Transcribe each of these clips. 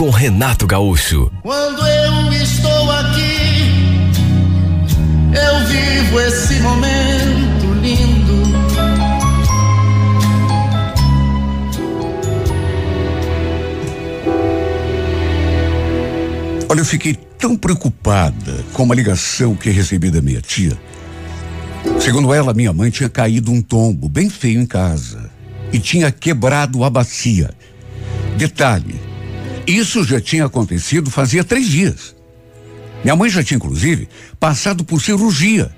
com Renato Gaúcho. Quando eu estou aqui, eu vivo esse momento lindo. Olha, eu fiquei tão preocupada com uma ligação que recebi da minha tia. Segundo ela, minha mãe tinha caído um tombo bem feio em casa e tinha quebrado a bacia. Detalhe, isso já tinha acontecido fazia três dias. Minha mãe já tinha, inclusive, passado por cirurgia.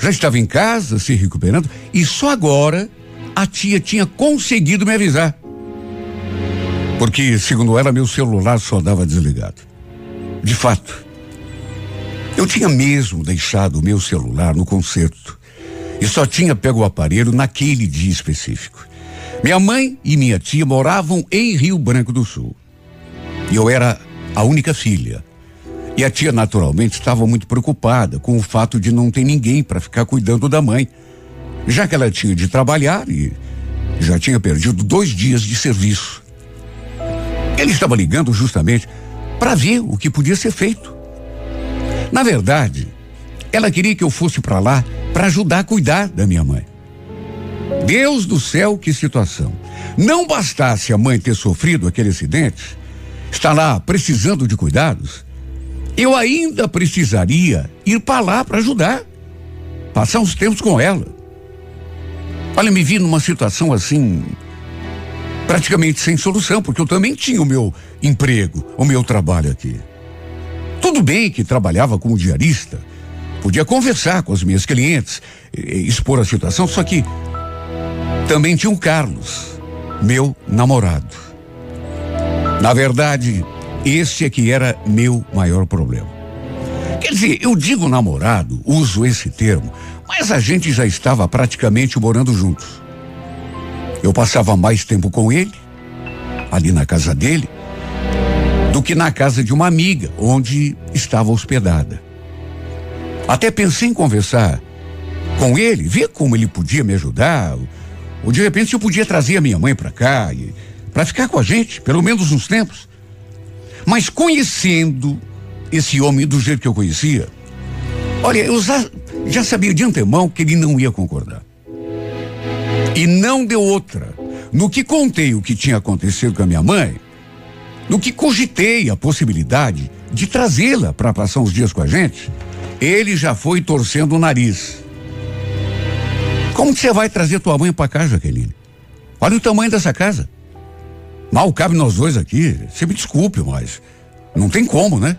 Já estava em casa, se recuperando, e só agora a tia tinha conseguido me avisar. Porque, segundo ela, meu celular só dava desligado. De fato, eu tinha mesmo deixado o meu celular no concerto e só tinha pego o aparelho naquele dia específico. Minha mãe e minha tia moravam em Rio Branco do Sul. E eu era a única filha. E a tia, naturalmente, estava muito preocupada com o fato de não ter ninguém para ficar cuidando da mãe, já que ela tinha de trabalhar e já tinha perdido dois dias de serviço. Ele estava ligando justamente para ver o que podia ser feito. Na verdade, ela queria que eu fosse para lá para ajudar a cuidar da minha mãe. Deus do céu, que situação. Não bastasse a mãe ter sofrido aquele acidente, está lá precisando de cuidados, eu ainda precisaria ir para lá para ajudar, passar uns tempos com ela. Olha, me vi numa situação assim, praticamente sem solução, porque eu também tinha o meu emprego, o meu trabalho aqui. Tudo bem que trabalhava como diarista, podia conversar com as minhas clientes, expor a situação, só que também tinha um Carlos, meu namorado. Na verdade, esse é que era meu maior problema. Quer dizer, eu digo namorado, uso esse termo, mas a gente já estava praticamente morando juntos. Eu passava mais tempo com ele, ali na casa dele, do que na casa de uma amiga, onde estava hospedada. Até pensei em conversar com ele, ver como ele podia me ajudar, ou de repente eu podia trazer a minha mãe para cá e para ficar com a gente, pelo menos uns tempos. Mas conhecendo esse homem do jeito que eu conhecia, olha, eu já, já sabia de antemão que ele não ia concordar. E não deu outra. No que contei o que tinha acontecido com a minha mãe, no que cogitei a possibilidade de trazê-la para passar uns dias com a gente, ele já foi torcendo o nariz. Como que você vai trazer tua mãe para cá, Jaqueline? Olha o tamanho dessa casa. Mal cabe nós dois aqui. Você me desculpe, mas não tem como, né?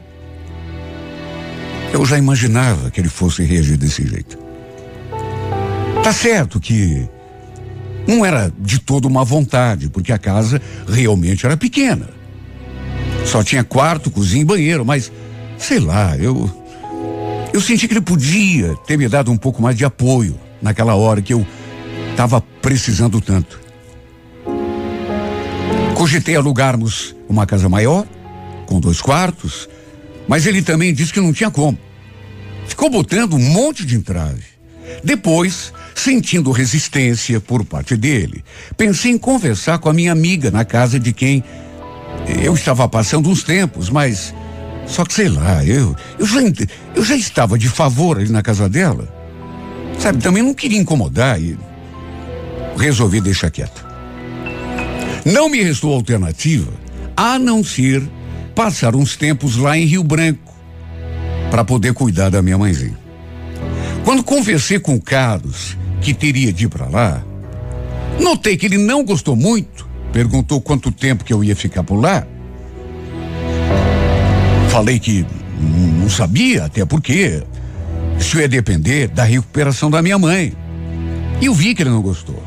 Eu já imaginava que ele fosse reagir desse jeito. Tá certo que não era de toda uma vontade, porque a casa realmente era pequena. Só tinha quarto, cozinha e banheiro, mas sei lá, eu eu senti que ele podia ter me dado um pouco mais de apoio naquela hora que eu estava precisando tanto. Cogitei alugarmos uma casa maior, com dois quartos, mas ele também disse que não tinha como. Ficou botando um monte de entrave. Depois, sentindo resistência por parte dele, pensei em conversar com a minha amiga na casa de quem eu estava passando uns tempos, mas só que sei lá, eu eu já, eu já estava de favor ali na casa dela. Sabe, também não queria incomodar e resolvi deixar quieto. Não me restou alternativa a não ser passar uns tempos lá em Rio Branco para poder cuidar da minha mãezinha. Quando conversei com o Carlos que teria de ir para lá, notei que ele não gostou muito Perguntou quanto tempo que eu ia ficar por lá. Falei que não sabia, até porque isso ia depender da recuperação da minha mãe. E eu vi que ele não gostou.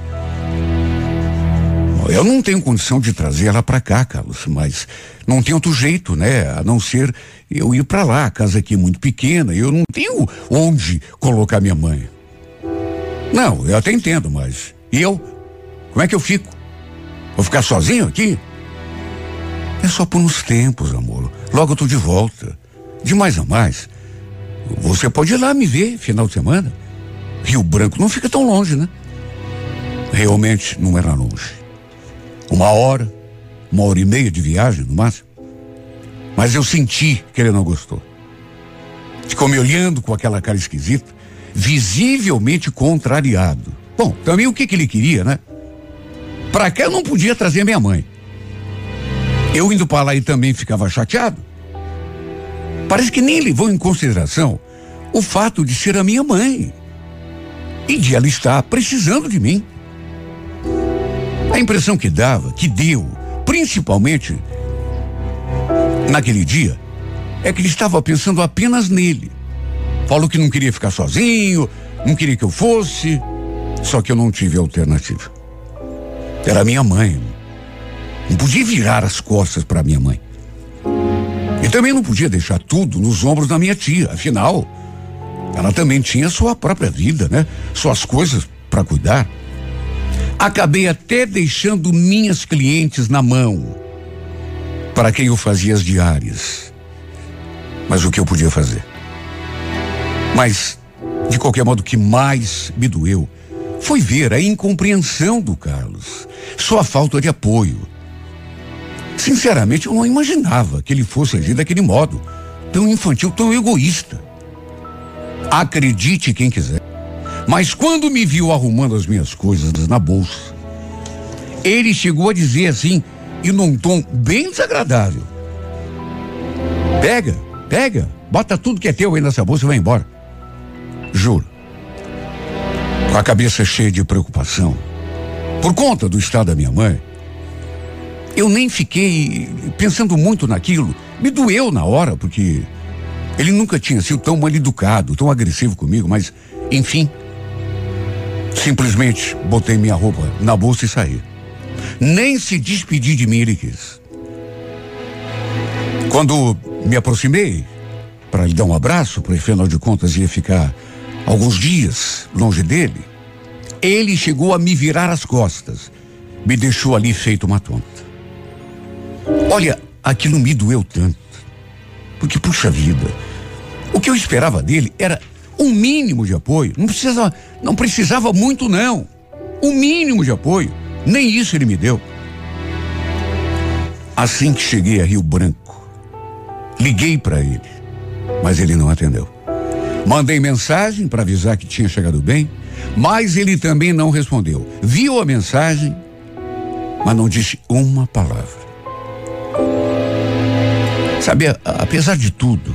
Eu não tenho condição de trazer ela para cá, Carlos, mas não tem outro jeito, né? A não ser eu ir para lá. A casa aqui é muito pequena, eu não tenho onde colocar minha mãe. Não, eu até entendo, mas e eu? Como é que eu fico? Vou ficar sozinho aqui? É só por uns tempos, amor. Logo eu tô de volta. De mais a mais, você pode ir lá me ver final de semana. Rio Branco não fica tão longe, né? Realmente não era longe. Uma hora, uma hora e meia de viagem no máximo. Mas eu senti que ele não gostou. Ficou me olhando com aquela cara esquisita, visivelmente contrariado. Bom, também o que, que ele queria, né? Pra cá eu não podia trazer minha mãe. Eu indo para lá e também ficava chateado. Parece que nem levou em consideração o fato de ser a minha mãe e de ela estar precisando de mim. A impressão que dava, que deu, principalmente naquele dia, é que ele estava pensando apenas nele. Falou que não queria ficar sozinho, não queria que eu fosse, só que eu não tive alternativa. Era minha mãe. Não podia virar as costas para minha mãe. E também não podia deixar tudo nos ombros da minha tia, afinal, ela também tinha sua própria vida, né? Suas coisas para cuidar. Acabei até deixando minhas clientes na mão, para quem eu fazia as diárias. Mas o que eu podia fazer? Mas, de qualquer modo, o que mais me doeu foi ver a incompreensão do Carlos, sua falta de apoio. Sinceramente, eu não imaginava que ele fosse agir daquele modo, tão infantil, tão egoísta. Acredite quem quiser. Mas quando me viu arrumando as minhas coisas na bolsa, ele chegou a dizer assim, e num tom bem desagradável: Pega, pega, bota tudo que é teu aí nessa bolsa e vai embora. Juro. Com a cabeça cheia de preocupação, por conta do estado da minha mãe, eu nem fiquei pensando muito naquilo. Me doeu na hora, porque ele nunca tinha sido tão mal educado, tão agressivo comigo, mas, enfim. Simplesmente botei minha roupa na bolsa e saí. Nem se despedir de mim ele quis. Quando me aproximei para lhe dar um abraço, porque afinal de contas ia ficar alguns dias longe dele, ele chegou a me virar as costas, me deixou ali feito uma tonta. Olha, aquilo me doeu tanto. Porque, puxa vida, o que eu esperava dele era um mínimo de apoio. Não precisava, não precisava muito, não. Um mínimo de apoio. Nem isso ele me deu. Assim que cheguei a Rio Branco, liguei para ele, mas ele não atendeu. Mandei mensagem para avisar que tinha chegado bem, mas ele também não respondeu. Viu a mensagem, mas não disse uma palavra. Sabe, apesar de tudo,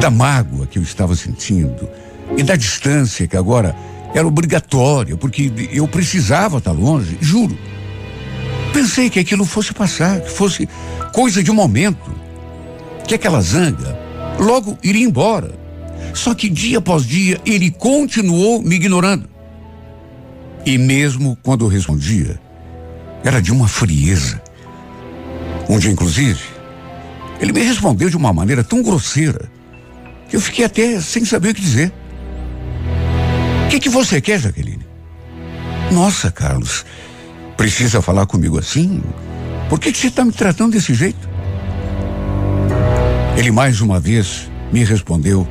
da mágoa que eu estava sentindo e da distância que agora era obrigatória, porque eu precisava estar longe, juro. Pensei que aquilo fosse passar, que fosse coisa de um momento, que aquela zanga logo iria embora. Só que dia após dia ele continuou me ignorando. E mesmo quando eu respondia, era de uma frieza um dia, inclusive, ele me respondeu de uma maneira tão grosseira eu fiquei até sem saber o que dizer. O que, que você quer, Jaqueline? Nossa, Carlos, precisa falar comigo assim? Por que, que você está me tratando desse jeito? Ele mais uma vez me respondeu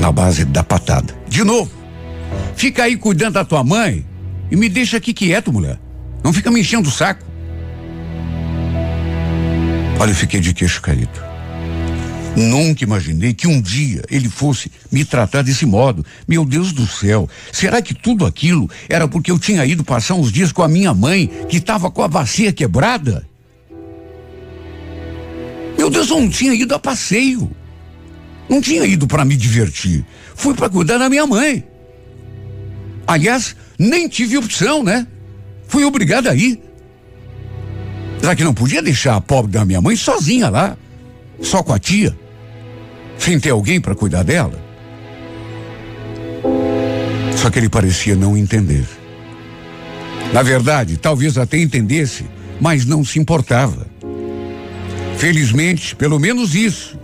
na base da patada. De novo, fica aí cuidando da tua mãe e me deixa aqui quieto, mulher. Não fica me enchendo o saco. Olha, eu fiquei de queixo caído. Nunca imaginei que um dia ele fosse me tratar desse modo. Meu Deus do céu, será que tudo aquilo era porque eu tinha ido passar uns dias com a minha mãe, que estava com a bacia quebrada? Meu Deus, eu não tinha ido a passeio. Não tinha ido para me divertir. Fui para cuidar da minha mãe. Aliás, nem tive opção, né? Fui obrigado a ir. Já que não podia deixar a pobre da minha mãe sozinha lá, só com a tia, sem ter alguém para cuidar dela. Só que ele parecia não entender. Na verdade, talvez até entendesse, mas não se importava. Felizmente, pelo menos isso,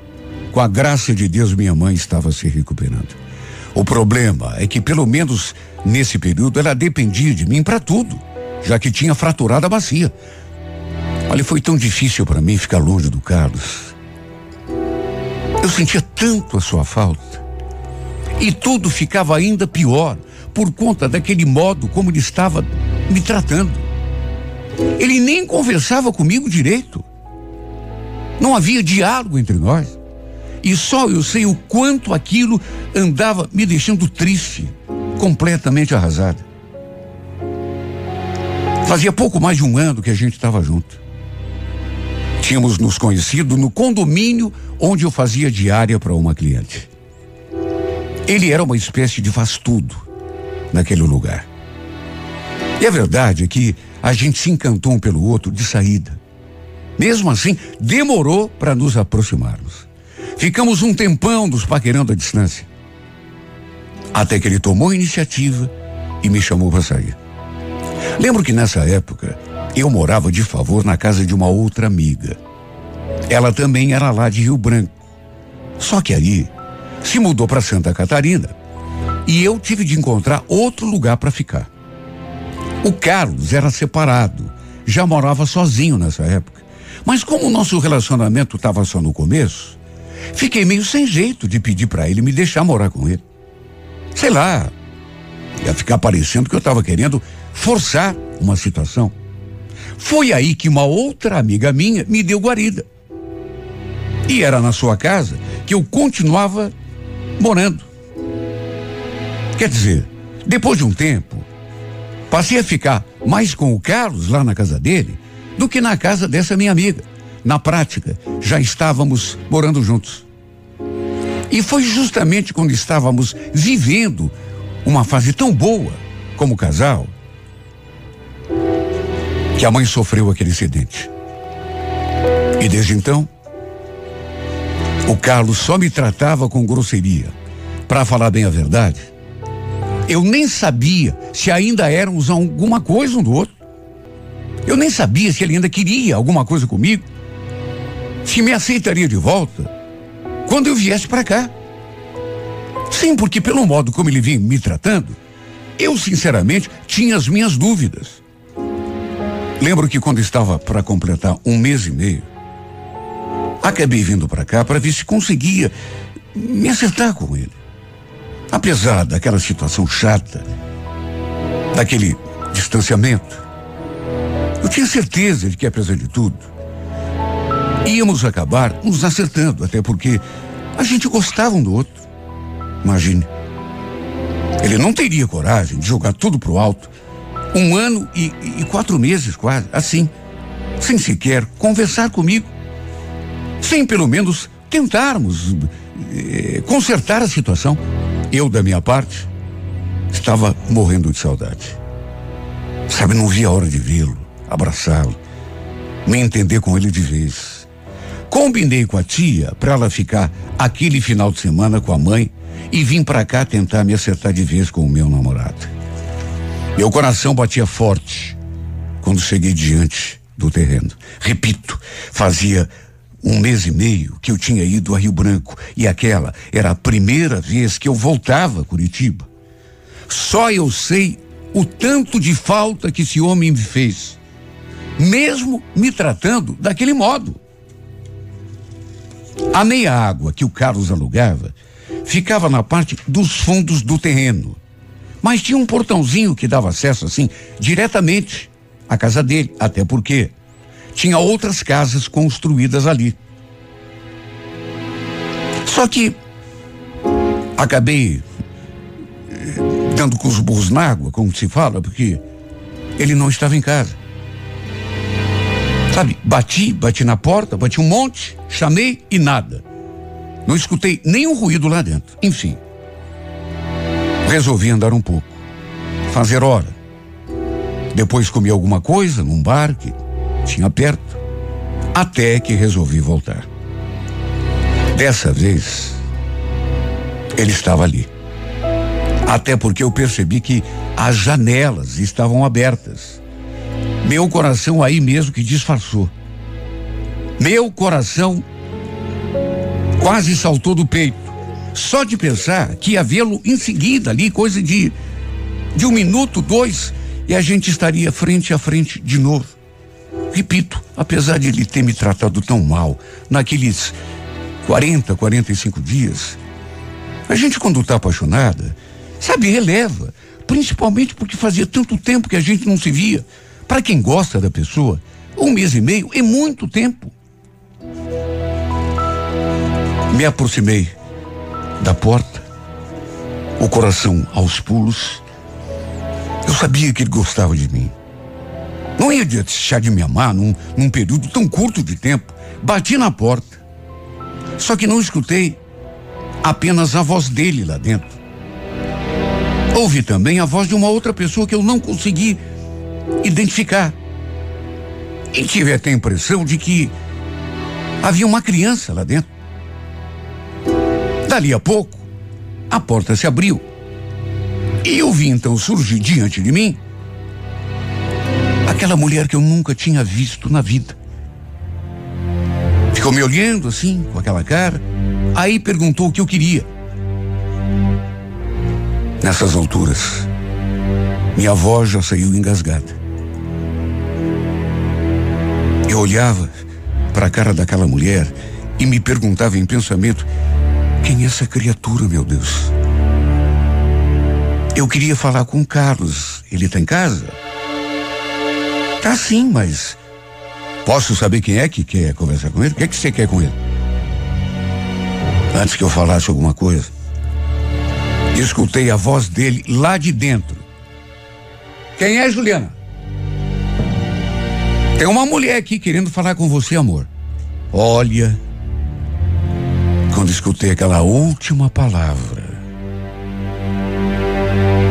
com a graça de Deus, minha mãe estava se recuperando. O problema é que, pelo menos nesse período, ela dependia de mim para tudo, já que tinha fraturado a bacia. Olha, foi tão difícil para mim ficar longe do Carlos. Eu sentia tanto a sua falta. E tudo ficava ainda pior por conta daquele modo como ele estava me tratando. Ele nem conversava comigo direito. Não havia diálogo entre nós. E só eu sei o quanto aquilo andava me deixando triste, completamente arrasada. Fazia pouco mais de um ano que a gente estava junto. Tínhamos nos conhecido no condomínio onde eu fazia diária para uma cliente. Ele era uma espécie de faz-tudo naquele lugar. E a verdade é que a gente se encantou um pelo outro de saída. Mesmo assim, demorou para nos aproximarmos. Ficamos um tempão nos paquerando à distância. Até que ele tomou a iniciativa e me chamou para sair. Lembro que nessa época eu morava de favor na casa de uma outra amiga. Ela também era lá de Rio Branco. Só que aí se mudou para Santa Catarina e eu tive de encontrar outro lugar para ficar. O Carlos era separado, já morava sozinho nessa época. Mas como o nosso relacionamento estava só no começo, fiquei meio sem jeito de pedir para ele me deixar morar com ele. Sei lá, ia ficar parecendo que eu estava querendo forçar uma situação. Foi aí que uma outra amiga minha me deu guarida. E era na sua casa que eu continuava morando. Quer dizer, depois de um tempo, passei a ficar mais com o Carlos lá na casa dele do que na casa dessa minha amiga. Na prática, já estávamos morando juntos. E foi justamente quando estávamos vivendo uma fase tão boa como casal que a mãe sofreu aquele acidente. E desde então, o Carlos só me tratava com grosseria. Para falar bem a verdade, eu nem sabia se ainda éramos alguma coisa um do outro. Eu nem sabia se ele ainda queria alguma coisa comigo. Se me aceitaria de volta quando eu viesse para cá. Sim, porque pelo modo como ele vinha me tratando, eu sinceramente tinha as minhas dúvidas. Lembro que quando estava para completar um mês e meio, acabei vindo para cá para ver se conseguia me acertar com ele. Apesar daquela situação chata, daquele distanciamento, eu tinha certeza de que, apesar de tudo, íamos acabar nos acertando, até porque a gente gostava um do outro. Imagine. Ele não teria coragem de jogar tudo pro alto um ano e, e quatro meses quase, assim, sem sequer conversar comigo, sem pelo menos tentarmos eh, consertar a situação. Eu, da minha parte, estava morrendo de saudade. Sabe, não via a hora de vê-lo, abraçá-lo, me entender com ele de vez. Combinei com a tia para ela ficar aquele final de semana com a mãe e vim para cá tentar me acertar de vez com o meu namorado. Meu coração batia forte quando cheguei diante do terreno. Repito, fazia um mês e meio que eu tinha ido a Rio Branco e aquela era a primeira vez que eu voltava a Curitiba. Só eu sei o tanto de falta que esse homem me fez, mesmo me tratando daquele modo. A meia água que o Carlos alugava ficava na parte dos fundos do terreno. Mas tinha um portãozinho que dava acesso assim diretamente à casa dele, até porque tinha outras casas construídas ali. Só que acabei eh, dando com os burros na água, como se fala, porque ele não estava em casa. Sabe, bati, bati na porta, bati um monte, chamei e nada. Não escutei nenhum ruído lá dentro. Enfim, Resolvi andar um pouco, fazer hora. Depois comi alguma coisa num bar que tinha perto, até que resolvi voltar. Dessa vez, ele estava ali, Até porque eu percebi que as janelas estavam abertas. Meu coração aí mesmo que disfarçou. Meu coração quase saltou do peito. Só de pensar que ia vê-lo em seguida ali, coisa de, de um minuto, dois, e a gente estaria frente a frente de novo. Repito, apesar de ele ter me tratado tão mal naqueles 40, 45 dias, a gente quando está apaixonada, sabe, releva, principalmente porque fazia tanto tempo que a gente não se via. Para quem gosta da pessoa, um mês e meio é muito tempo. Me aproximei da porta, o coração aos pulos. Eu sabia que ele gostava de mim. Não ia deixar de me amar num, num período tão curto de tempo. Bati na porta. Só que não escutei apenas a voz dele lá dentro. Ouvi também a voz de uma outra pessoa que eu não consegui identificar. E tive até a impressão de que havia uma criança lá dentro. Dali a pouco, a porta se abriu. E eu vi então surgir diante de mim aquela mulher que eu nunca tinha visto na vida. Ficou me olhando assim, com aquela cara. Aí perguntou o que eu queria. Nessas alturas, minha voz já saiu engasgada. Eu olhava para a cara daquela mulher e me perguntava em pensamento: quem é essa criatura, meu Deus? Eu queria falar com o Carlos. Ele está em casa? Tá sim, mas. Posso saber quem é que quer conversar com ele? O que é que você quer com ele? Antes que eu falasse alguma coisa, escutei a voz dele lá de dentro. Quem é, Juliana? Tem uma mulher aqui querendo falar com você, amor. Olha, quando escutei aquela última palavra,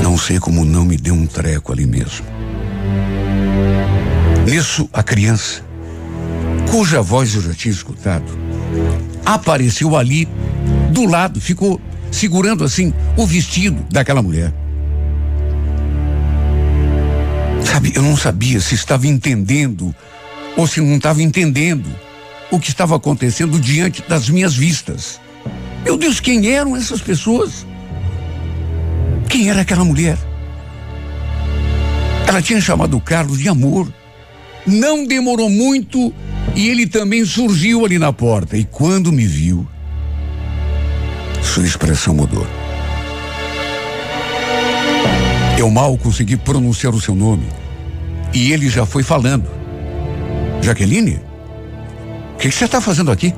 não sei como não me deu um treco ali mesmo. Nisso, a criança, cuja voz eu já tinha escutado, apareceu ali do lado, ficou segurando assim o vestido daquela mulher. Sabe, eu não sabia se estava entendendo ou se não estava entendendo o que estava acontecendo diante das minhas vistas. Meu Deus, quem eram essas pessoas? Quem era aquela mulher? Ela tinha chamado o Carlos de amor. Não demorou muito e ele também surgiu ali na porta. E quando me viu, sua expressão mudou. Eu mal consegui pronunciar o seu nome. E ele já foi falando. Jaqueline? O que você está fazendo aqui?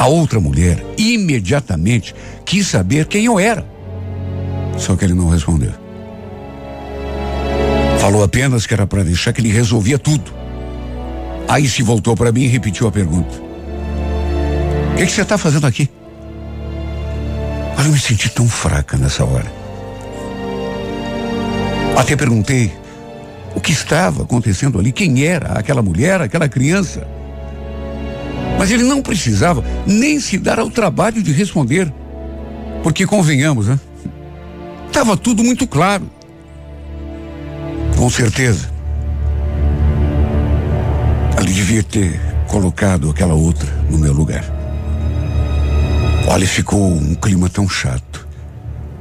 A outra mulher imediatamente quis saber quem eu era. Só que ele não respondeu. Falou apenas que era para deixar que ele resolvia tudo. Aí se voltou para mim e repetiu a pergunta: O que, você está fazendo aqui? Olha, eu me senti tão fraca nessa hora. Até perguntei o que estava acontecendo ali, quem era aquela mulher, aquela criança. Mas ele não precisava nem se dar ao trabalho de responder. Porque convenhamos, né? Estava tudo muito claro. Com certeza. Ele devia ter colocado aquela outra no meu lugar. Olha, ficou um clima tão chato,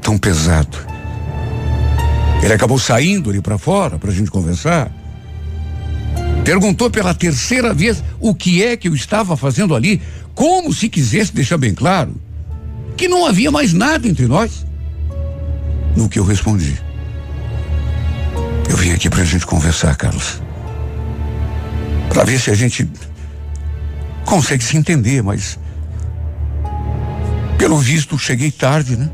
tão pesado. Ele acabou saindo ali para fora para a gente conversar. Perguntou pela terceira vez o que é que eu estava fazendo ali, como se quisesse deixar bem claro que não havia mais nada entre nós. No que eu respondi. Eu vim aqui para a gente conversar, Carlos. Para ver se a gente consegue se entender, mas pelo visto, cheguei tarde, né?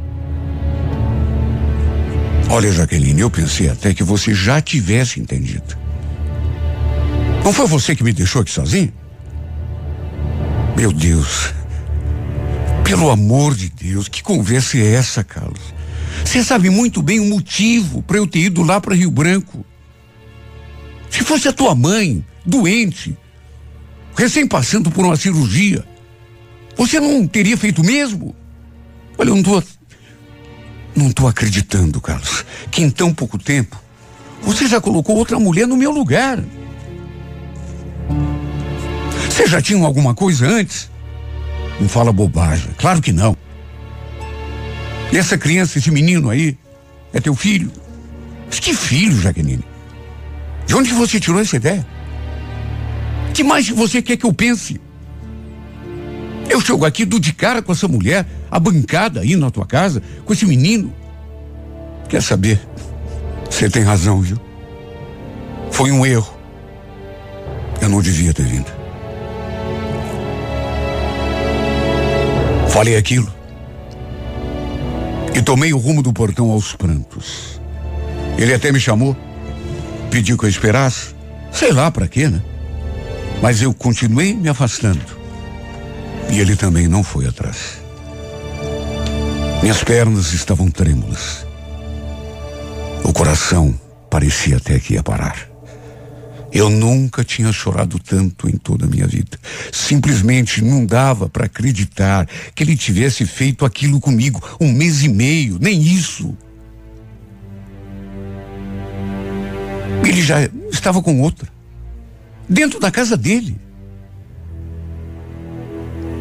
Olha, Jaqueline, eu pensei até que você já tivesse entendido. Não foi você que me deixou aqui sozinho? Meu Deus. Pelo amor de Deus, que conversa é essa, Carlos? Você sabe muito bem o motivo para eu ter ido lá para Rio Branco. Se fosse a tua mãe, doente, recém passando por uma cirurgia, você não teria feito mesmo? Olha, eu não tô. Não estou acreditando, Carlos, que em tão pouco tempo você já colocou outra mulher no meu lugar. Você já tinha alguma coisa antes? Não fala bobagem. Claro que não. E essa criança, esse menino aí, é teu filho? Mas que filho, Jaqueline? De onde você tirou essa ideia? Que mais você quer que eu pense? Eu chego aqui do de cara com essa mulher, a bancada aí na tua casa, com esse menino. Quer saber? Você tem razão, viu? Foi um erro. Eu não devia ter vindo. Falei aquilo. E tomei o rumo do portão aos prantos. Ele até me chamou, pediu que eu esperasse. Sei lá para quê, né? Mas eu continuei me afastando. E ele também não foi atrás. Minhas pernas estavam trêmulas. O coração parecia até que ia parar. Eu nunca tinha chorado tanto em toda a minha vida. Simplesmente não dava para acreditar que ele tivesse feito aquilo comigo um mês e meio, nem isso. Ele já estava com outra. Dentro da casa dele.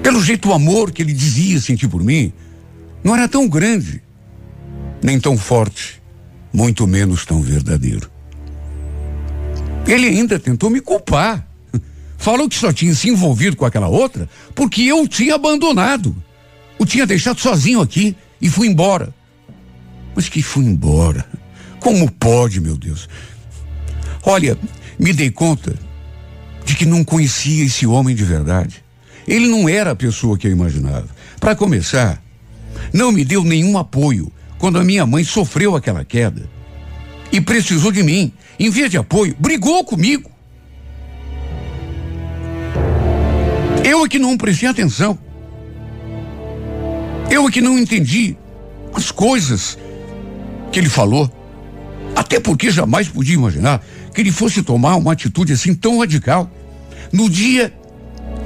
Pelo jeito, o amor que ele dizia sentir por mim não era tão grande, nem tão forte, muito menos tão verdadeiro. Ele ainda tentou me culpar. Falou que só tinha se envolvido com aquela outra porque eu o tinha abandonado. O tinha deixado sozinho aqui e fui embora. Mas que fui embora? Como pode, meu Deus? Olha, me dei conta de que não conhecia esse homem de verdade. Ele não era a pessoa que eu imaginava. Para começar, não me deu nenhum apoio quando a minha mãe sofreu aquela queda e precisou de mim. Em vez de apoio, brigou comigo. Eu é que não prestei atenção. Eu é que não entendi as coisas que ele falou. Até porque jamais podia imaginar que ele fosse tomar uma atitude assim tão radical. No dia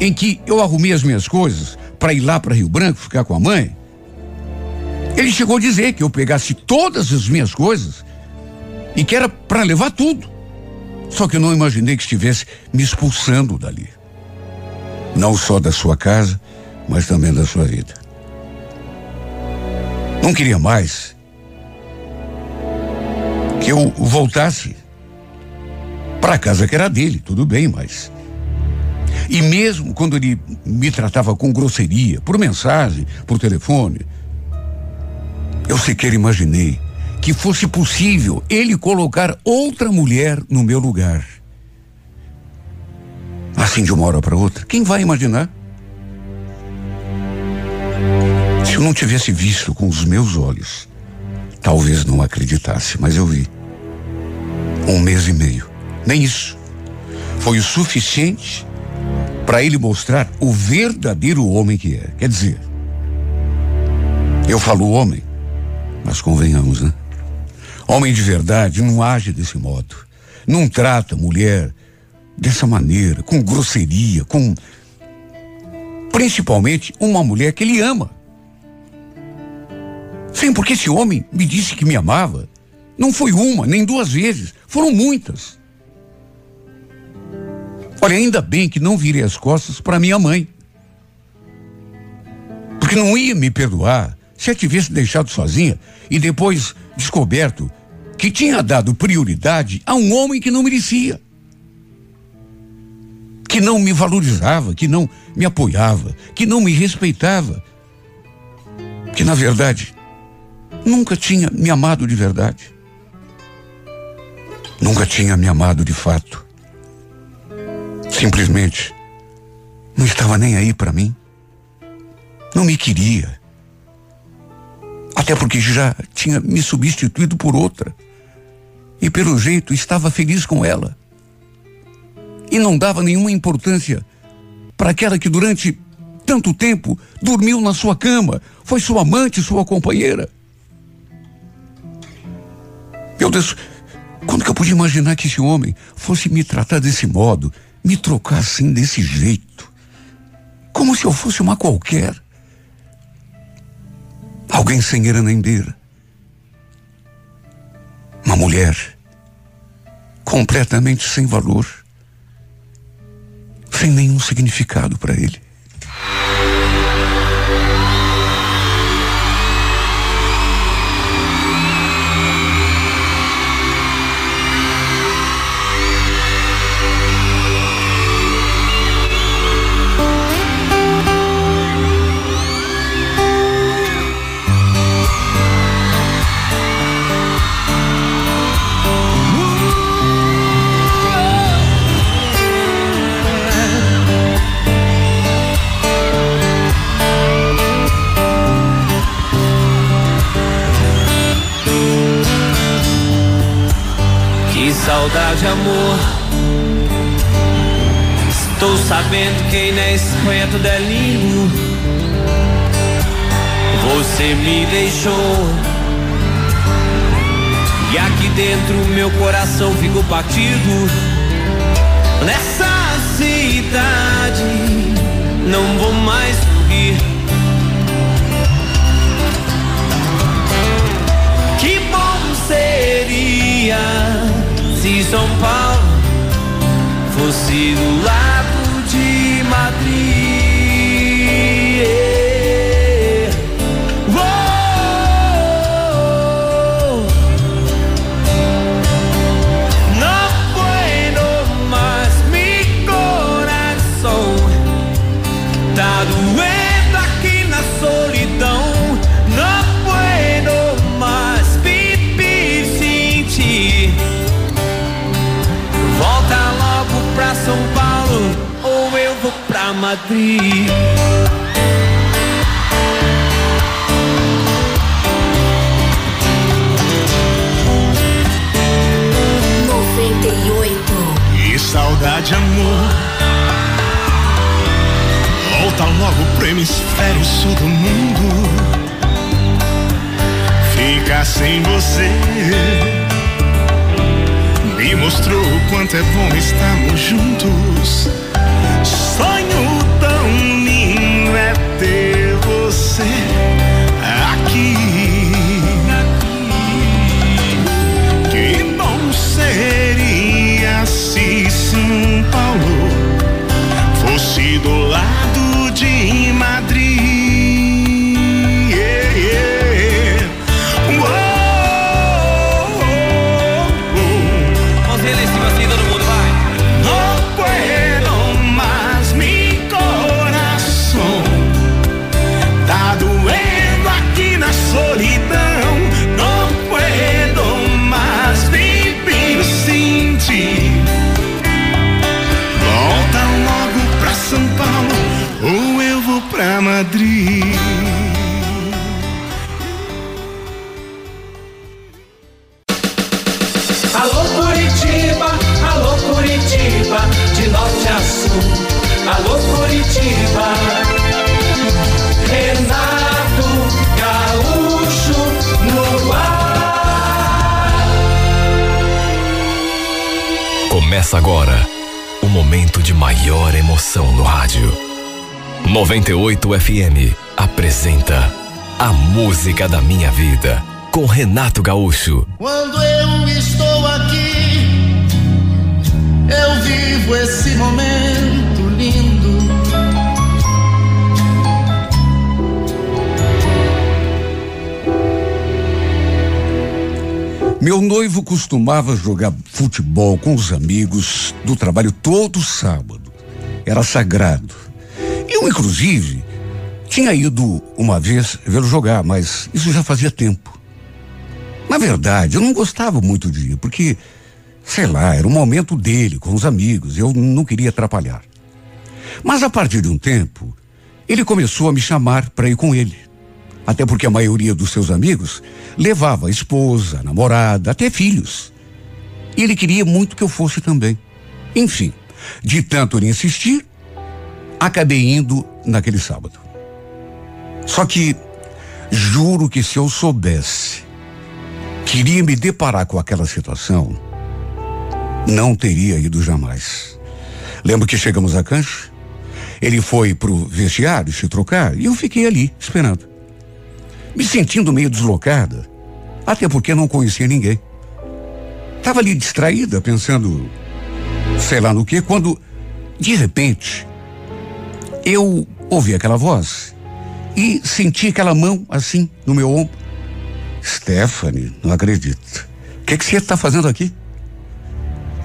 em que eu arrumei as minhas coisas para ir lá para Rio Branco ficar com a mãe, ele chegou a dizer que eu pegasse todas as minhas coisas e que era para levar tudo. Só que eu não imaginei que estivesse me expulsando dali. Não só da sua casa, mas também da sua vida. Não queria mais que eu voltasse para a casa que era dele, tudo bem, mas. E mesmo quando ele me tratava com grosseria, por mensagem, por telefone, eu sequer imaginei que fosse possível ele colocar outra mulher no meu lugar. Assim de uma hora para outra, quem vai imaginar? Se eu não tivesse visto com os meus olhos, talvez não acreditasse, mas eu vi. Um mês e meio. Nem isso. Foi o suficiente para ele mostrar o verdadeiro homem que é. Quer dizer, eu falo homem, mas convenhamos, né? Homem de verdade não age desse modo. Não trata mulher dessa maneira, com grosseria, com. Principalmente uma mulher que ele ama. Sim, porque esse homem me disse que me amava. Não foi uma, nem duas vezes, foram muitas. Olha, ainda bem que não virei as costas para minha mãe. Porque não ia me perdoar se a tivesse deixado sozinha e depois descoberto que tinha dado prioridade a um homem que não merecia. Que não me valorizava, que não me apoiava, que não me respeitava. Que, na verdade, nunca tinha me amado de verdade. Nunca tinha me amado de fato. Simplesmente não estava nem aí para mim. Não me queria. Até porque já tinha me substituído por outra. E pelo jeito estava feliz com ela. E não dava nenhuma importância para aquela que durante tanto tempo dormiu na sua cama, foi sua amante, sua companheira. Meu Deus, quando que eu podia imaginar que esse homem fosse me tratar desse modo, me trocar assim desse jeito. Como se eu fosse uma qualquer. Alguém sem beira. mulher completamente sem valor, sem nenhum significado para ele. Saudade, amor. Estou sabendo que na Espanha tudo é lindo. Você me deixou. E aqui dentro meu coração ficou partido. Nessa cidade não vou mais fugir. Que bom seria se São Paulo fosse do lado de Madrid. Madrid. Noventa e oito. E saudade, amor. Volta logo pro hemisfério sul do mundo. Ficar sem você me mostrou o quanto é bom estarmos juntos. Sonho tão lindo é ter 98 FM apresenta A Música da Minha Vida com Renato Gaúcho. Quando eu estou aqui, eu vivo esse momento lindo. Meu noivo costumava jogar futebol com os amigos do trabalho todo sábado. Era sagrado. Eu, inclusive, tinha ido uma vez vê-lo jogar, mas isso já fazia tempo. Na verdade, eu não gostava muito de ir, porque, sei lá, era o momento dele com os amigos, eu não queria atrapalhar. Mas a partir de um tempo, ele começou a me chamar para ir com ele. Até porque a maioria dos seus amigos levava esposa, namorada, até filhos. E ele queria muito que eu fosse também. Enfim, de tanto ele insistir, acabei indo naquele sábado. Só que juro que se eu soubesse que iria me deparar com aquela situação, não teria ido jamais. Lembro que chegamos à cancha, ele foi pro vestiário se trocar e eu fiquei ali esperando. Me sentindo meio deslocada, até porque não conhecia ninguém. Estava ali distraída, pensando, sei lá no que, quando, de repente, eu ouvi aquela voz e senti aquela mão assim no meu ombro. Stephanie, não acredito. O que, que você está fazendo aqui?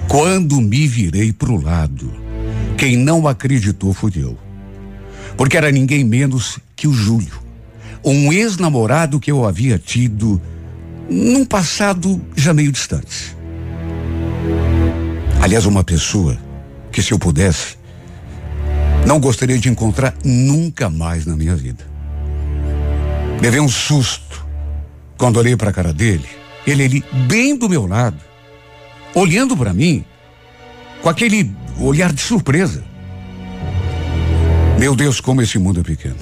Quando me virei para o lado, quem não acreditou foi eu. Porque era ninguém menos que o Júlio, um ex-namorado que eu havia tido num passado já meio distante. Aliás, uma pessoa que, se eu pudesse, não gostaria de encontrar nunca mais na minha vida. Levei um susto quando olhei para a cara dele, ele ali bem do meu lado, olhando para mim com aquele olhar de surpresa. Meu Deus, como esse mundo é pequeno.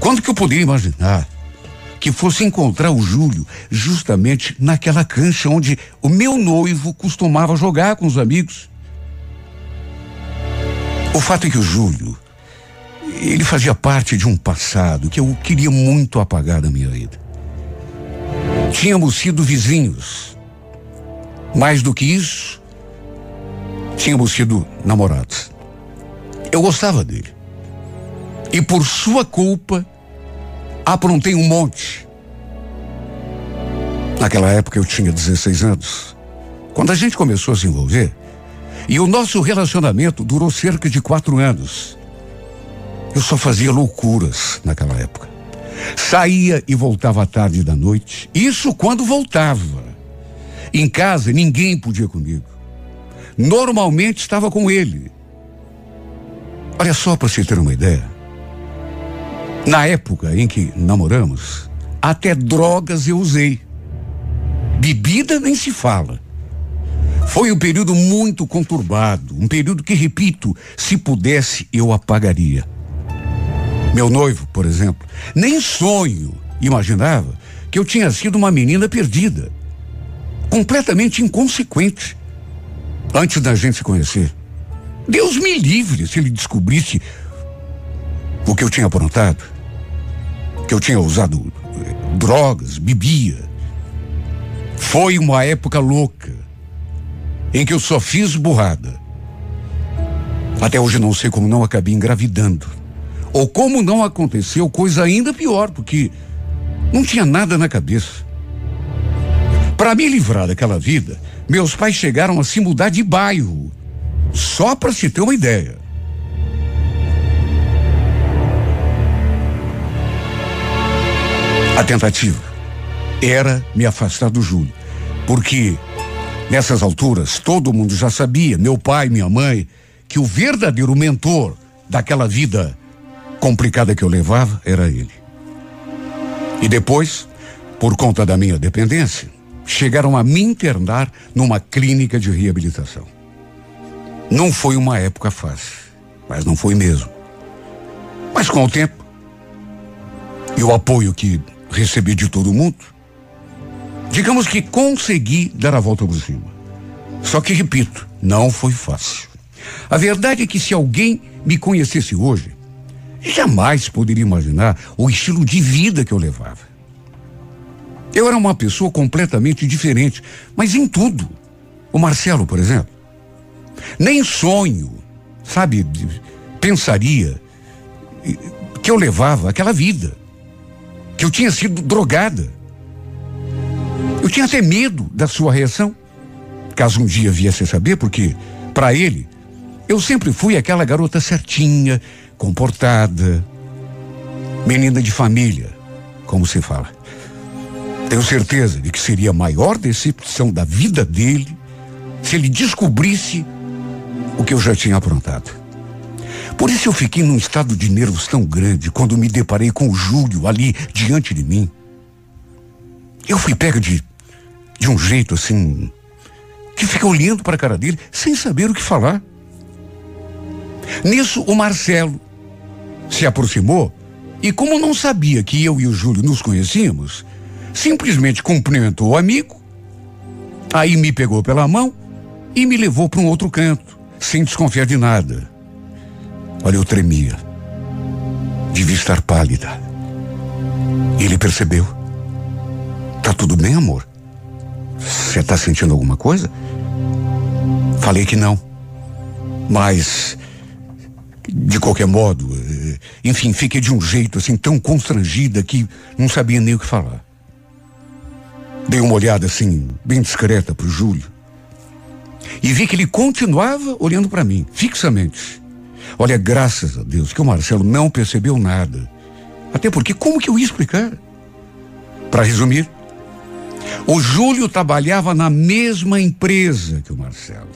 Quando que eu poderia imaginar que fosse encontrar o Júlio justamente naquela cancha onde o meu noivo costumava jogar com os amigos? O fato é que o Júlio, ele fazia parte de um passado que eu queria muito apagar da minha vida. Tínhamos sido vizinhos. Mais do que isso, tínhamos sido namorados. Eu gostava dele. E por sua culpa, aprontei um monte. Naquela época eu tinha 16 anos. Quando a gente começou a se envolver, e o nosso relacionamento durou cerca de quatro anos. Eu só fazia loucuras naquela época. Saía e voltava à tarde da noite. Isso quando voltava. Em casa ninguém podia comigo. Normalmente estava com ele. Olha só para você ter uma ideia. Na época em que namoramos, até drogas eu usei. Bebida nem se fala. Foi um período muito conturbado, um período que, repito, se pudesse eu apagaria. Meu noivo, por exemplo, nem sonho imaginava que eu tinha sido uma menina perdida, completamente inconsequente, antes da gente se conhecer. Deus me livre se ele descobrisse o que eu tinha aprontado, que eu tinha usado eh, drogas, bebia. Foi uma época louca, em que eu só fiz burrada. Até hoje não sei como não acabei engravidando. Ou como não aconteceu coisa ainda pior, porque não tinha nada na cabeça. Para me livrar daquela vida, meus pais chegaram a se mudar de bairro. Só para se ter uma ideia. A tentativa era me afastar do Júlio, porque nessas alturas todo mundo já sabia, meu pai, minha mãe, que o verdadeiro mentor daquela vida complicada que eu levava era ele. E depois, por conta da minha dependência, chegaram a me internar numa clínica de reabilitação. Não foi uma época fácil, mas não foi mesmo. Mas com o tempo e o apoio que recebi de todo mundo, digamos que consegui dar a volta por cima. Só que, repito, não foi fácil. A verdade é que se alguém me conhecesse hoje, jamais poderia imaginar o estilo de vida que eu levava. Eu era uma pessoa completamente diferente, mas em tudo. O Marcelo, por exemplo, nem sonho, sabe, pensaria que eu levava aquela vida, que eu tinha sido drogada. Eu tinha até medo da sua reação, caso um dia viesse a saber, porque, para ele, eu sempre fui aquela garota certinha, comportada, menina de família, como se fala. Tenho certeza de que seria a maior decepção da vida dele se ele descobrisse o que eu já tinha aprontado. Por isso eu fiquei num estado de nervos tão grande quando me deparei com o Júlio ali diante de mim. Eu fui pega de, de um jeito assim, que fica olhando para a cara dele sem saber o que falar. Nisso, o Marcelo, se aproximou e, como não sabia que eu e o Júlio nos conhecíamos, simplesmente cumprimentou o amigo, aí me pegou pela mão e me levou para um outro canto, sem desconfiar de nada. Olha, eu tremia. Devia estar pálida. Ele percebeu. Tá tudo bem, amor? Você está sentindo alguma coisa? Falei que não. Mas, de qualquer modo, eh, enfim, fiquei de um jeito assim tão constrangida que não sabia nem o que falar. Dei uma olhada assim, bem discreta para o Júlio. E vi que ele continuava olhando para mim, fixamente. Olha, graças a Deus que o Marcelo não percebeu nada. Até porque, como que eu ia explicar? Para resumir, o Júlio trabalhava na mesma empresa que o Marcelo.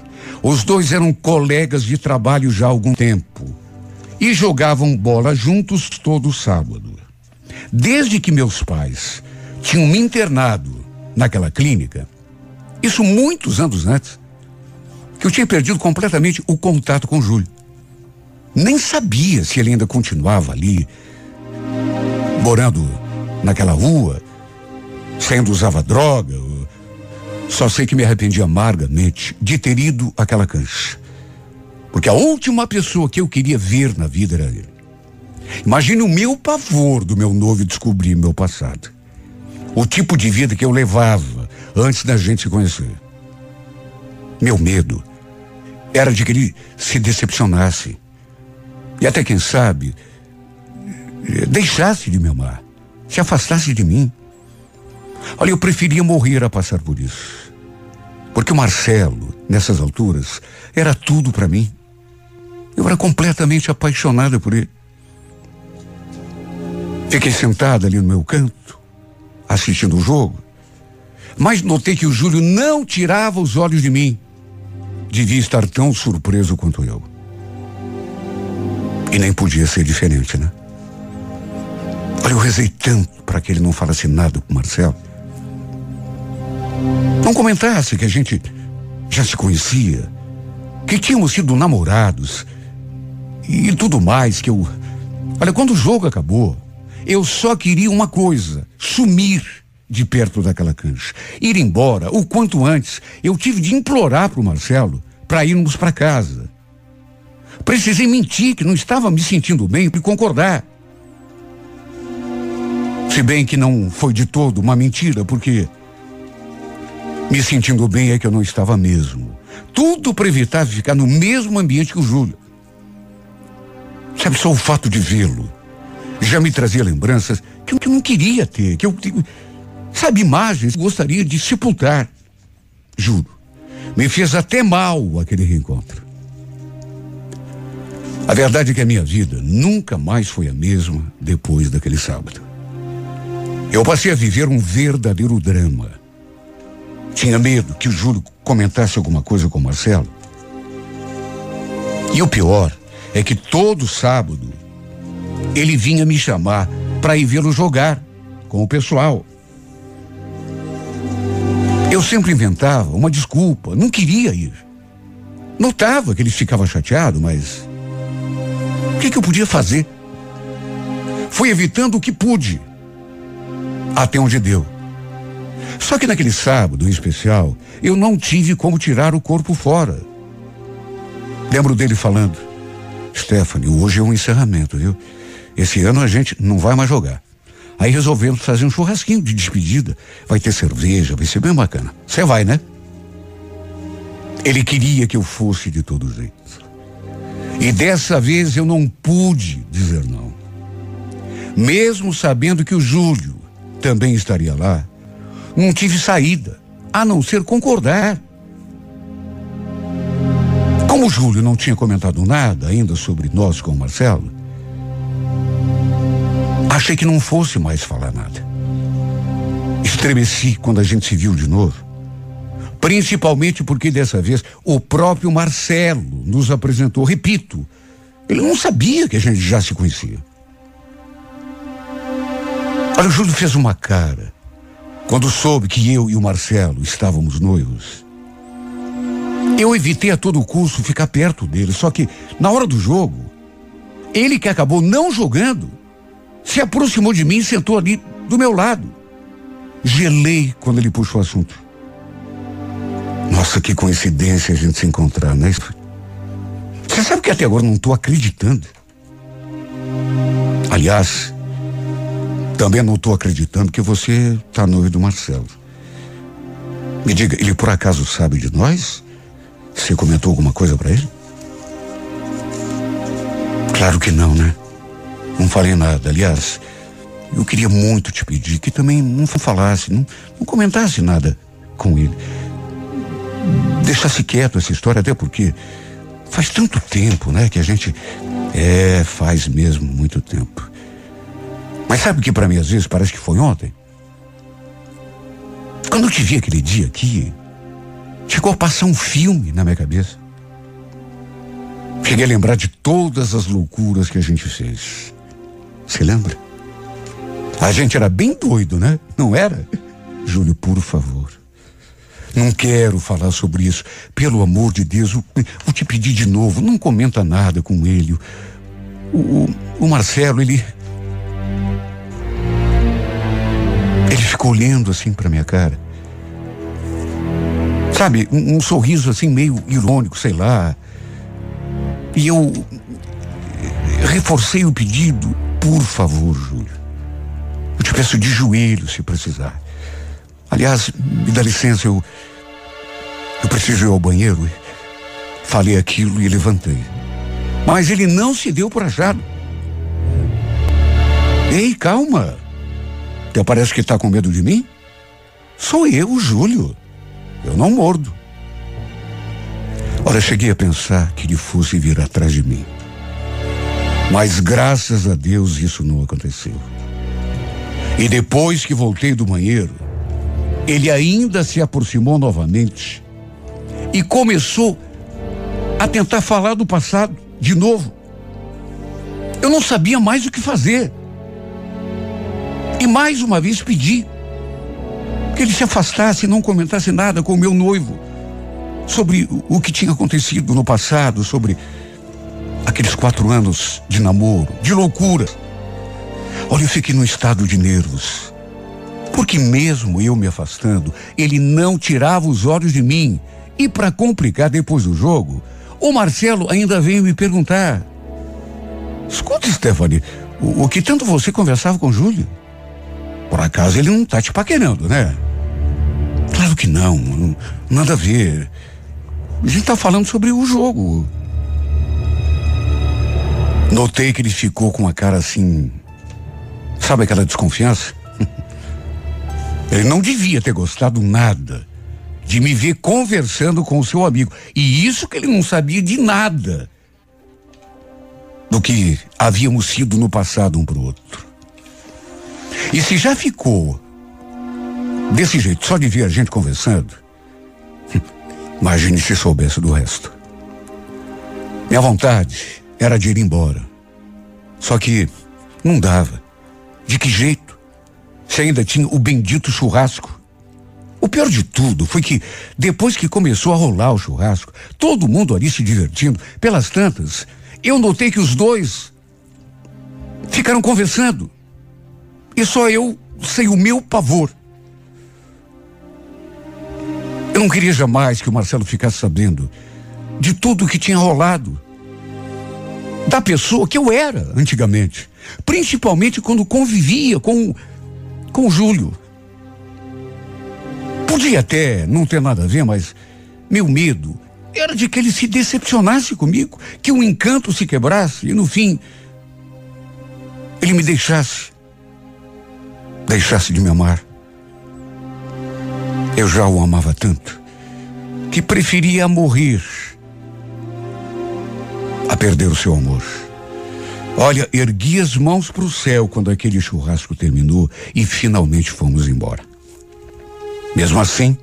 Os dois eram colegas de trabalho já há algum tempo e jogavam bola juntos todo sábado. Desde que meus pais tinham me internado naquela clínica, isso muitos anos antes, que eu tinha perdido completamente o contato com o Júlio. Nem sabia se ele ainda continuava ali, morando naquela rua, se ainda usava droga. Só sei que me arrependi amargamente de ter ido àquela cancha. Porque a última pessoa que eu queria ver na vida era ele. Imagine o meu pavor do meu noivo descobrir meu passado. O tipo de vida que eu levava antes da gente se conhecer. Meu medo era de que ele se decepcionasse. E até quem sabe, deixasse de me amar, se afastasse de mim. Olha, eu preferia morrer a passar por isso. Porque o Marcelo, nessas alturas, era tudo para mim. Eu era completamente apaixonada por ele. Fiquei sentada ali no meu canto, assistindo o jogo, mas notei que o Júlio não tirava os olhos de mim. Devia estar tão surpreso quanto eu. E nem podia ser diferente, né? Olha, eu rezei tanto para que ele não falasse nada com o Marcelo. Não comentasse que a gente já se conhecia, que tínhamos sido namorados e tudo mais que eu. Olha, quando o jogo acabou, eu só queria uma coisa: sumir de perto daquela cancha, ir embora o quanto antes. Eu tive de implorar para o Marcelo para irmos para casa. Precisei mentir que não estava me sentindo bem e concordar. Se bem que não foi de todo uma mentira, porque me sentindo bem é que eu não estava mesmo. Tudo para evitar ficar no mesmo ambiente que o Júlio. Sabe, só o fato de vê-lo já me trazia lembranças que eu não queria ter, que eu, sabe, imagens que gostaria de sepultar. Juro, me fez até mal aquele reencontro. A verdade é que a minha vida nunca mais foi a mesma depois daquele sábado. Eu passei a viver um verdadeiro drama. Tinha medo que o Júlio comentasse alguma coisa com o Marcelo. E o pior é que todo sábado ele vinha me chamar para ir vê-lo jogar com o pessoal. Eu sempre inventava uma desculpa, não queria ir. Notava que ele ficava chateado, mas o que, que eu podia fazer? Fui evitando o que pude, até onde deu. Só que naquele sábado, em especial, eu não tive como tirar o corpo fora. Lembro dele falando: Stephanie, hoje é um encerramento, viu? Esse ano a gente não vai mais jogar. Aí resolvemos fazer um churrasquinho de despedida. Vai ter cerveja, vai ser bem bacana. Você vai, né? Ele queria que eu fosse de todo jeito. E dessa vez eu não pude dizer não. Mesmo sabendo que o Júlio também estaria lá, não tive saída, a não ser concordar. Como o Júlio não tinha comentado nada ainda sobre nós com o Marcelo, achei que não fosse mais falar nada. Estremeci quando a gente se viu de novo. Principalmente porque dessa vez o próprio Marcelo nos apresentou. Repito, ele não sabia que a gente já se conhecia. Olha, o Júlio fez uma cara quando soube que eu e o Marcelo estávamos noivos. Eu evitei a todo custo ficar perto dele, só que na hora do jogo, ele que acabou não jogando, se aproximou de mim e sentou ali do meu lado. Gelei quando ele puxou o assunto. Nossa, que coincidência a gente se encontrar, né? Você sabe que até agora não estou acreditando. Aliás, também não estou acreditando que você está noivo do Marcelo. Me diga, ele por acaso sabe de nós? Você comentou alguma coisa para ele? Claro que não, né? Não falei nada. Aliás, eu queria muito te pedir que também não falasse, não, não comentasse nada com ele. Deixasse quieto essa história, até porque faz tanto tempo, né, que a gente. É, faz mesmo muito tempo. Mas sabe que para mim às vezes parece que foi ontem? Quando eu te vi aquele dia aqui, chegou a passar um filme na minha cabeça. Cheguei a lembrar de todas as loucuras que a gente fez. Você lembra? A gente era bem doido, né? Não era? Júlio, por favor. Não quero falar sobre isso. Pelo amor de Deus, vou te pedir de novo. Não comenta nada com ele. O, o, o Marcelo, ele. Ele ficou olhando assim para minha cara. Sabe, um, um, sorriso assim meio irônico, sei lá. E eu reforcei o pedido. Por favor, Júlio. Eu te peço de joelho se precisar. Aliás, me dá licença, eu. Eu preciso ir ao banheiro. Falei aquilo e levantei. Mas ele não se deu por achado. Ei, calma. Até parece que está com medo de mim? Sou eu, Júlio. Eu não mordo. Ora, cheguei a pensar que ele fosse vir atrás de mim. Mas graças a Deus isso não aconteceu. E depois que voltei do banheiro, ele ainda se aproximou novamente e começou a tentar falar do passado de novo. Eu não sabia mais o que fazer. E mais uma vez pedi que ele se afastasse e não comentasse nada com o meu noivo sobre o que tinha acontecido no passado, sobre aqueles quatro anos de namoro, de loucura. Olha, eu fiquei num estado de nervos. Porque mesmo eu me afastando, ele não tirava os olhos de mim. E para complicar depois do jogo, o Marcelo ainda veio me perguntar: Escuta, Stephanie, o, o que tanto você conversava com Júlio? Por acaso ele não tá te paquerando, né? Claro que não, nada a ver. A gente tá falando sobre o jogo. Notei que ele ficou com a cara assim Sabe aquela desconfiança? Ele não devia ter gostado nada de me ver conversando com o seu amigo. E isso que ele não sabia de nada do que havíamos sido no passado um para o outro. E se já ficou desse jeito, só de ver a gente conversando, imagine se soubesse do resto. Minha vontade era de ir embora. Só que não dava. De que jeito? Se ainda tinha o bendito churrasco. O pior de tudo foi que, depois que começou a rolar o churrasco, todo mundo ali se divertindo, pelas tantas, eu notei que os dois ficaram conversando. E só eu sei o meu pavor. Eu não queria jamais que o Marcelo ficasse sabendo de tudo o que tinha rolado. Da pessoa que eu era antigamente. Principalmente quando convivia com, com o Júlio. Podia até não ter nada a ver, mas meu medo era de que ele se decepcionasse comigo, que o encanto se quebrasse e no fim ele me deixasse, deixasse de me amar. Eu já o amava tanto que preferia morrer a perder o seu amor. Olha, ergui as mãos para o céu quando aquele churrasco terminou e finalmente fomos embora. Mesmo assim,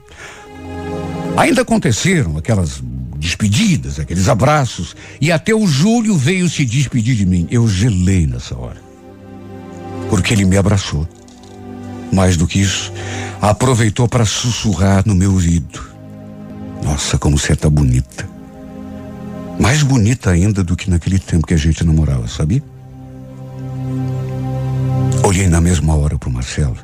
ainda aconteceram aquelas despedidas, aqueles abraços, e até o Júlio veio se despedir de mim. Eu gelei nessa hora. Porque ele me abraçou. Mais do que isso, aproveitou para sussurrar no meu ouvido. Nossa, como você tá bonita. Mais bonita ainda do que naquele tempo que a gente namorava, sabia? Olhei na mesma hora para o Marcelo,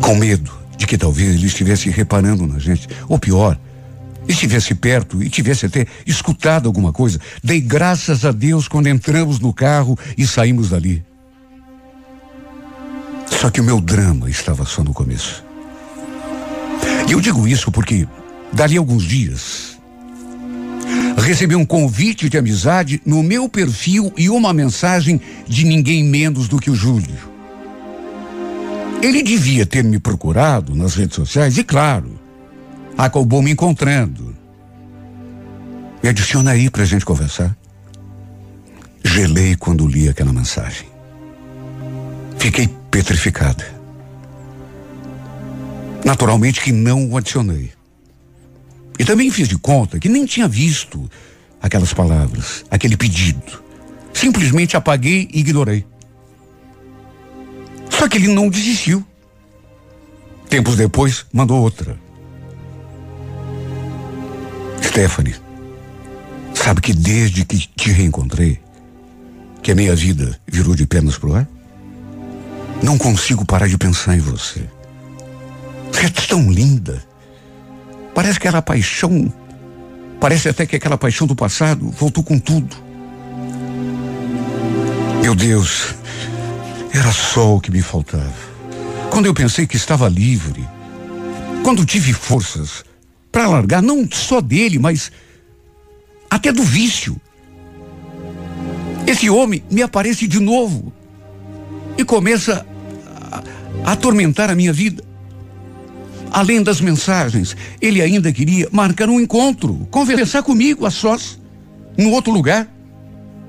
com medo de que talvez ele estivesse reparando na gente, ou pior, estivesse perto e tivesse até escutado alguma coisa. Dei graças a Deus quando entramos no carro e saímos dali. Só que o meu drama estava só no começo. Eu digo isso porque, dali alguns dias, recebi um convite de amizade no meu perfil e uma mensagem de ninguém menos do que o Júlio. Ele devia ter me procurado nas redes sociais e, claro, acabou me encontrando. Me adiciona aí pra gente conversar. Gelei quando li aquela mensagem. Fiquei petrificada. Naturalmente que não o adicionei. E também fiz de conta que nem tinha visto aquelas palavras, aquele pedido. Simplesmente apaguei e ignorei. Só que ele não desistiu. Tempos depois, mandou outra. Stephanie, sabe que desde que te reencontrei, que a minha vida virou de pernas pro ar? Não consigo parar de pensar em você. Você é tão linda. Parece que aquela paixão, parece até que aquela paixão do passado voltou com tudo. Meu Deus, era só o que me faltava. Quando eu pensei que estava livre, quando tive forças para largar não só dele, mas até do vício. Esse homem me aparece de novo e começa a, atormentar a minha vida. Além das mensagens, ele ainda queria marcar um encontro, conversar comigo a sós, no outro lugar,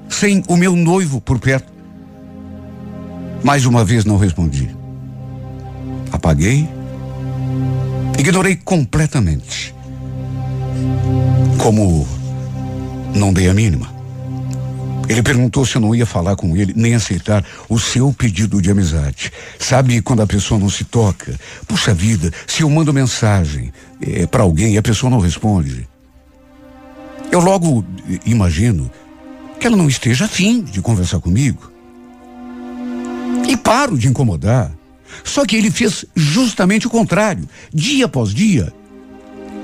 sem o meu noivo por perto. Mais uma vez não respondi. Apaguei, ignorei completamente. Como não dei a mínima. Ele perguntou se eu não ia falar com ele, nem aceitar o seu pedido de amizade. Sabe quando a pessoa não se toca? Puxa vida, se eu mando mensagem é, para alguém e a pessoa não responde. Eu logo imagino que ela não esteja afim de conversar comigo. E paro de incomodar. Só que ele fez justamente o contrário. Dia após dia,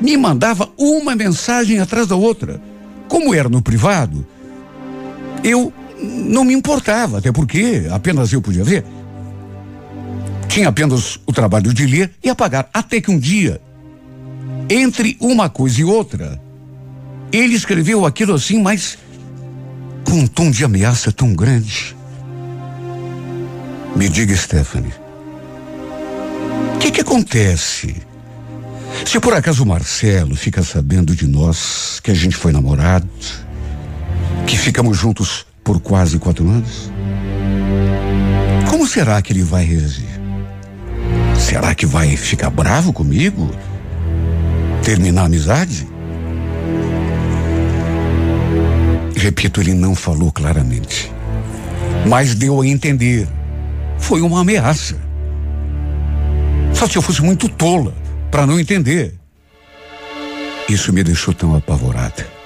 me mandava uma mensagem atrás da outra. Como era no privado, eu não me importava, até porque apenas eu podia ver. Tinha apenas o trabalho de ler e apagar. Até que um dia, entre uma coisa e outra, ele escreveu aquilo assim, mas com um tom de ameaça tão grande. Me diga, Stephanie, o que, que acontece? Se por acaso o Marcelo fica sabendo de nós que a gente foi namorado, que ficamos juntos por quase quatro anos? Como será que ele vai reagir? Será que vai ficar bravo comigo? Terminar a amizade? Repito, ele não falou claramente, mas deu a entender. Foi uma ameaça. Só se eu fosse muito tola para não entender. Isso me deixou tão apavorada.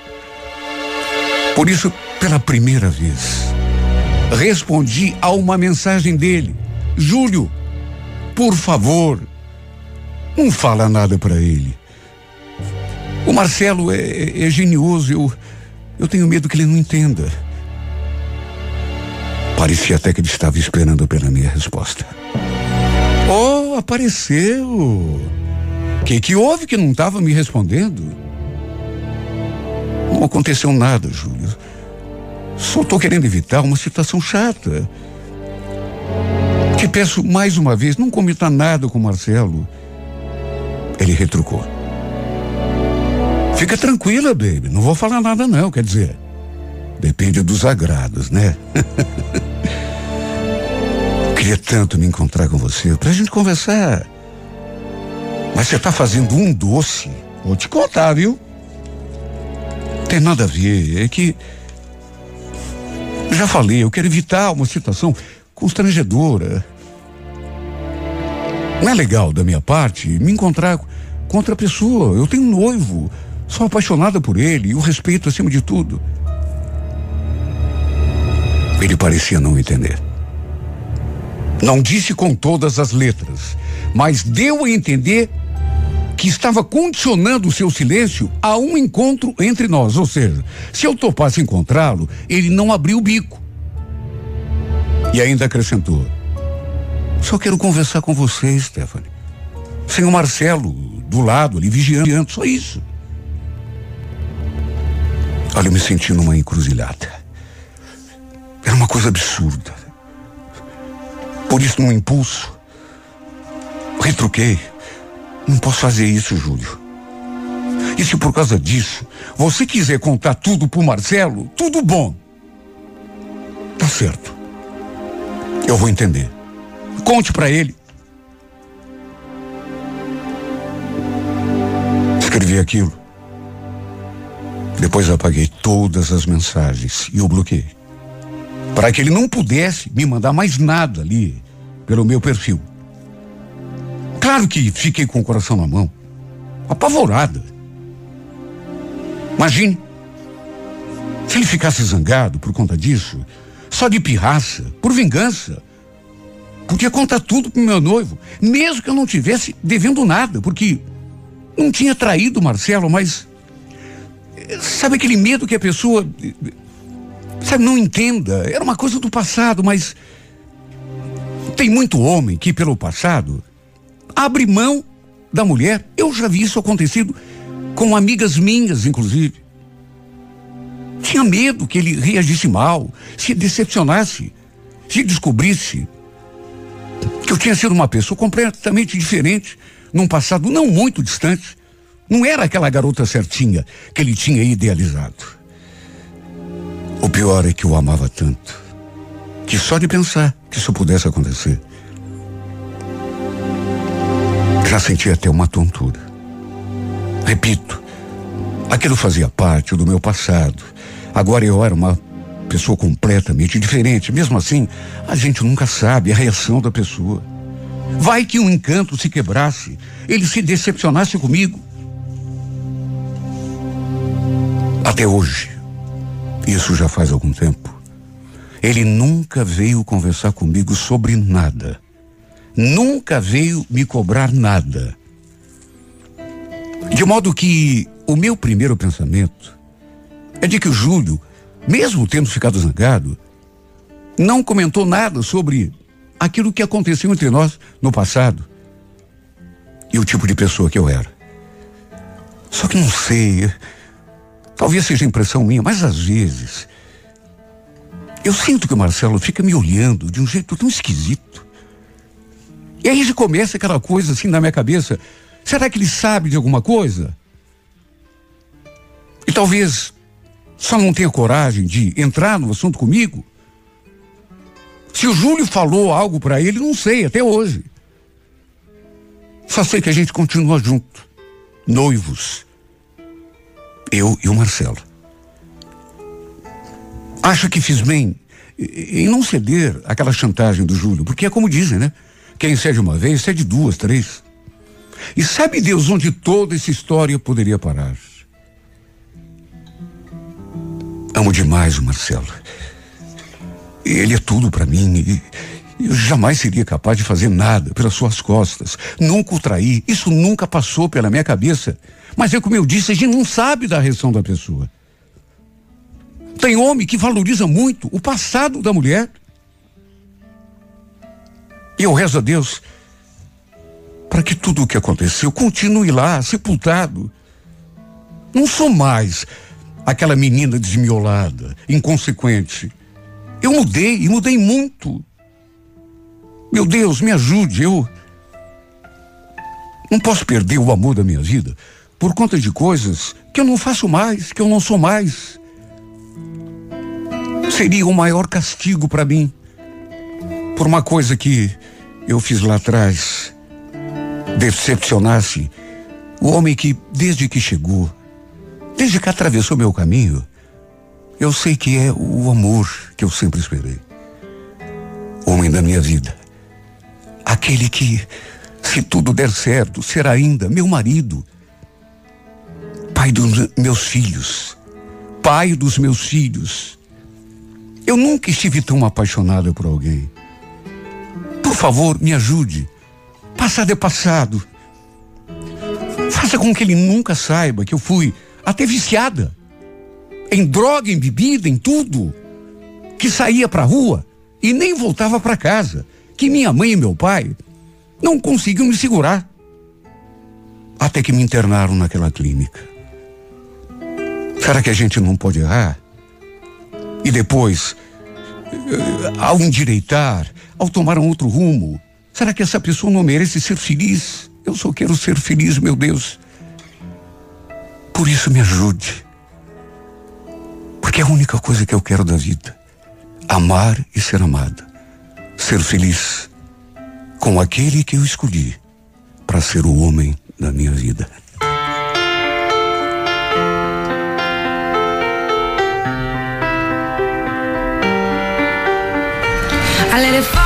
Por isso, pela primeira vez, respondi a uma mensagem dele: Júlio, por favor, não fala nada para ele. O Marcelo é, é, é genioso, eu, eu tenho medo que ele não entenda. Parecia até que ele estava esperando pela minha resposta. Oh, apareceu! O que, que houve que não estava me respondendo? Não aconteceu nada, Júlio. Só estou querendo evitar uma situação chata. Te peço mais uma vez, não cometa nada com Marcelo. Ele retrucou. Fica tranquila, baby. Não vou falar nada, não. Quer dizer, depende dos agrados, né? Queria tanto me encontrar com você pra gente conversar. Mas você tá fazendo um doce. Vou te contar, viu? Tem nada a ver. É que. Já falei, eu quero evitar uma situação constrangedora. Não é legal da minha parte me encontrar com outra pessoa. Eu tenho um noivo. Sou apaixonada por ele e o respeito acima de tudo. Ele parecia não entender. Não disse com todas as letras, mas deu a entender que estava condicionando o seu silêncio a um encontro entre nós. Ou seja, se eu topasse encontrá-lo, ele não abriu o bico. E ainda acrescentou: Só quero conversar com você, Stephanie. Sem o Marcelo do lado ali, vigiando, só isso. Olha, eu me senti numa encruzilhada. Era uma coisa absurda. Por isso, num impulso, retruquei. Não posso fazer isso, Júlio. E se por causa disso você quiser contar tudo pro Marcelo, tudo bom. Tá certo. Eu vou entender. Conte para ele. Escrevi aquilo. Depois apaguei todas as mensagens e o bloqueei. Para que ele não pudesse me mandar mais nada ali pelo meu perfil. Claro que fiquei com o coração na mão, apavorada. Imagine se ele ficasse zangado por conta disso, só de pirraça, por vingança. Podia contar tudo pro meu noivo, mesmo que eu não tivesse devendo nada, porque não tinha traído o Marcelo, mas sabe aquele medo que a pessoa sabe não entenda, era uma coisa do passado, mas tem muito homem que pelo passado abre mão da mulher. Eu já vi isso acontecido com amigas minhas, inclusive. Tinha medo que ele reagisse mal, se decepcionasse, se descobrisse que eu tinha sido uma pessoa completamente diferente num passado não muito distante. Não era aquela garota certinha que ele tinha idealizado. O pior é que eu amava tanto, que só de pensar que isso pudesse acontecer, já sentia até uma tontura. Repito, aquilo fazia parte do meu passado. Agora eu era uma pessoa completamente diferente. Mesmo assim, a gente nunca sabe a reação da pessoa. Vai que um encanto se quebrasse, ele se decepcionasse comigo. Até hoje, isso já faz algum tempo, ele nunca veio conversar comigo sobre nada. Nunca veio me cobrar nada. De modo que o meu primeiro pensamento é de que o Júlio, mesmo tendo ficado zangado, não comentou nada sobre aquilo que aconteceu entre nós no passado e o tipo de pessoa que eu era. Só que não sei, talvez seja impressão minha, mas às vezes eu sinto que o Marcelo fica me olhando de um jeito tão esquisito. E aí já começa aquela coisa assim na minha cabeça. Será que ele sabe de alguma coisa? E talvez só não tenha coragem de entrar no assunto comigo? Se o Júlio falou algo para ele, não sei até hoje. Só sei que a gente continua junto, noivos. Eu e o Marcelo. Acho que fiz bem em não ceder àquela chantagem do Júlio, porque é como dizem, né? Quem cede uma vez, cede duas, três. E sabe Deus onde toda essa história poderia parar? Amo demais o Marcelo. Ele é tudo para mim e eu jamais seria capaz de fazer nada pelas suas costas. Nunca o traí, isso nunca passou pela minha cabeça. Mas é como eu disse, a gente não sabe da reação da pessoa. Tem homem que valoriza muito o passado da mulher. E eu rezo a Deus para que tudo o que aconteceu continue lá, sepultado. Não sou mais aquela menina desmiolada, inconsequente. Eu mudei e mudei muito. Meu Deus, me ajude, eu não posso perder o amor da minha vida por conta de coisas que eu não faço mais, que eu não sou mais. Seria o maior castigo para mim por uma coisa que eu fiz lá atrás decepcionasse o homem que, desde que chegou, desde que atravessou meu caminho, eu sei que é o amor que eu sempre esperei. Homem da minha vida. Aquele que, se tudo der certo, será ainda meu marido. Pai dos meus filhos. Pai dos meus filhos. Eu nunca estive tão apaixonada por alguém. Por favor, me ajude. Passado é passado. Faça com que ele nunca saiba que eu fui até viciada em droga, em bebida, em tudo. Que saía para rua e nem voltava para casa. Que minha mãe e meu pai não conseguiam me segurar. Até que me internaram naquela clínica. Será que a gente não pode errar? E depois, ao endireitar, ao tomar um outro rumo, será que essa pessoa não merece ser feliz? Eu só quero ser feliz, meu Deus. Por isso me ajude. Porque é a única coisa que eu quero da vida. Amar e ser amada. Ser feliz com aquele que eu escolhi para ser o homem da minha vida. I let it fall,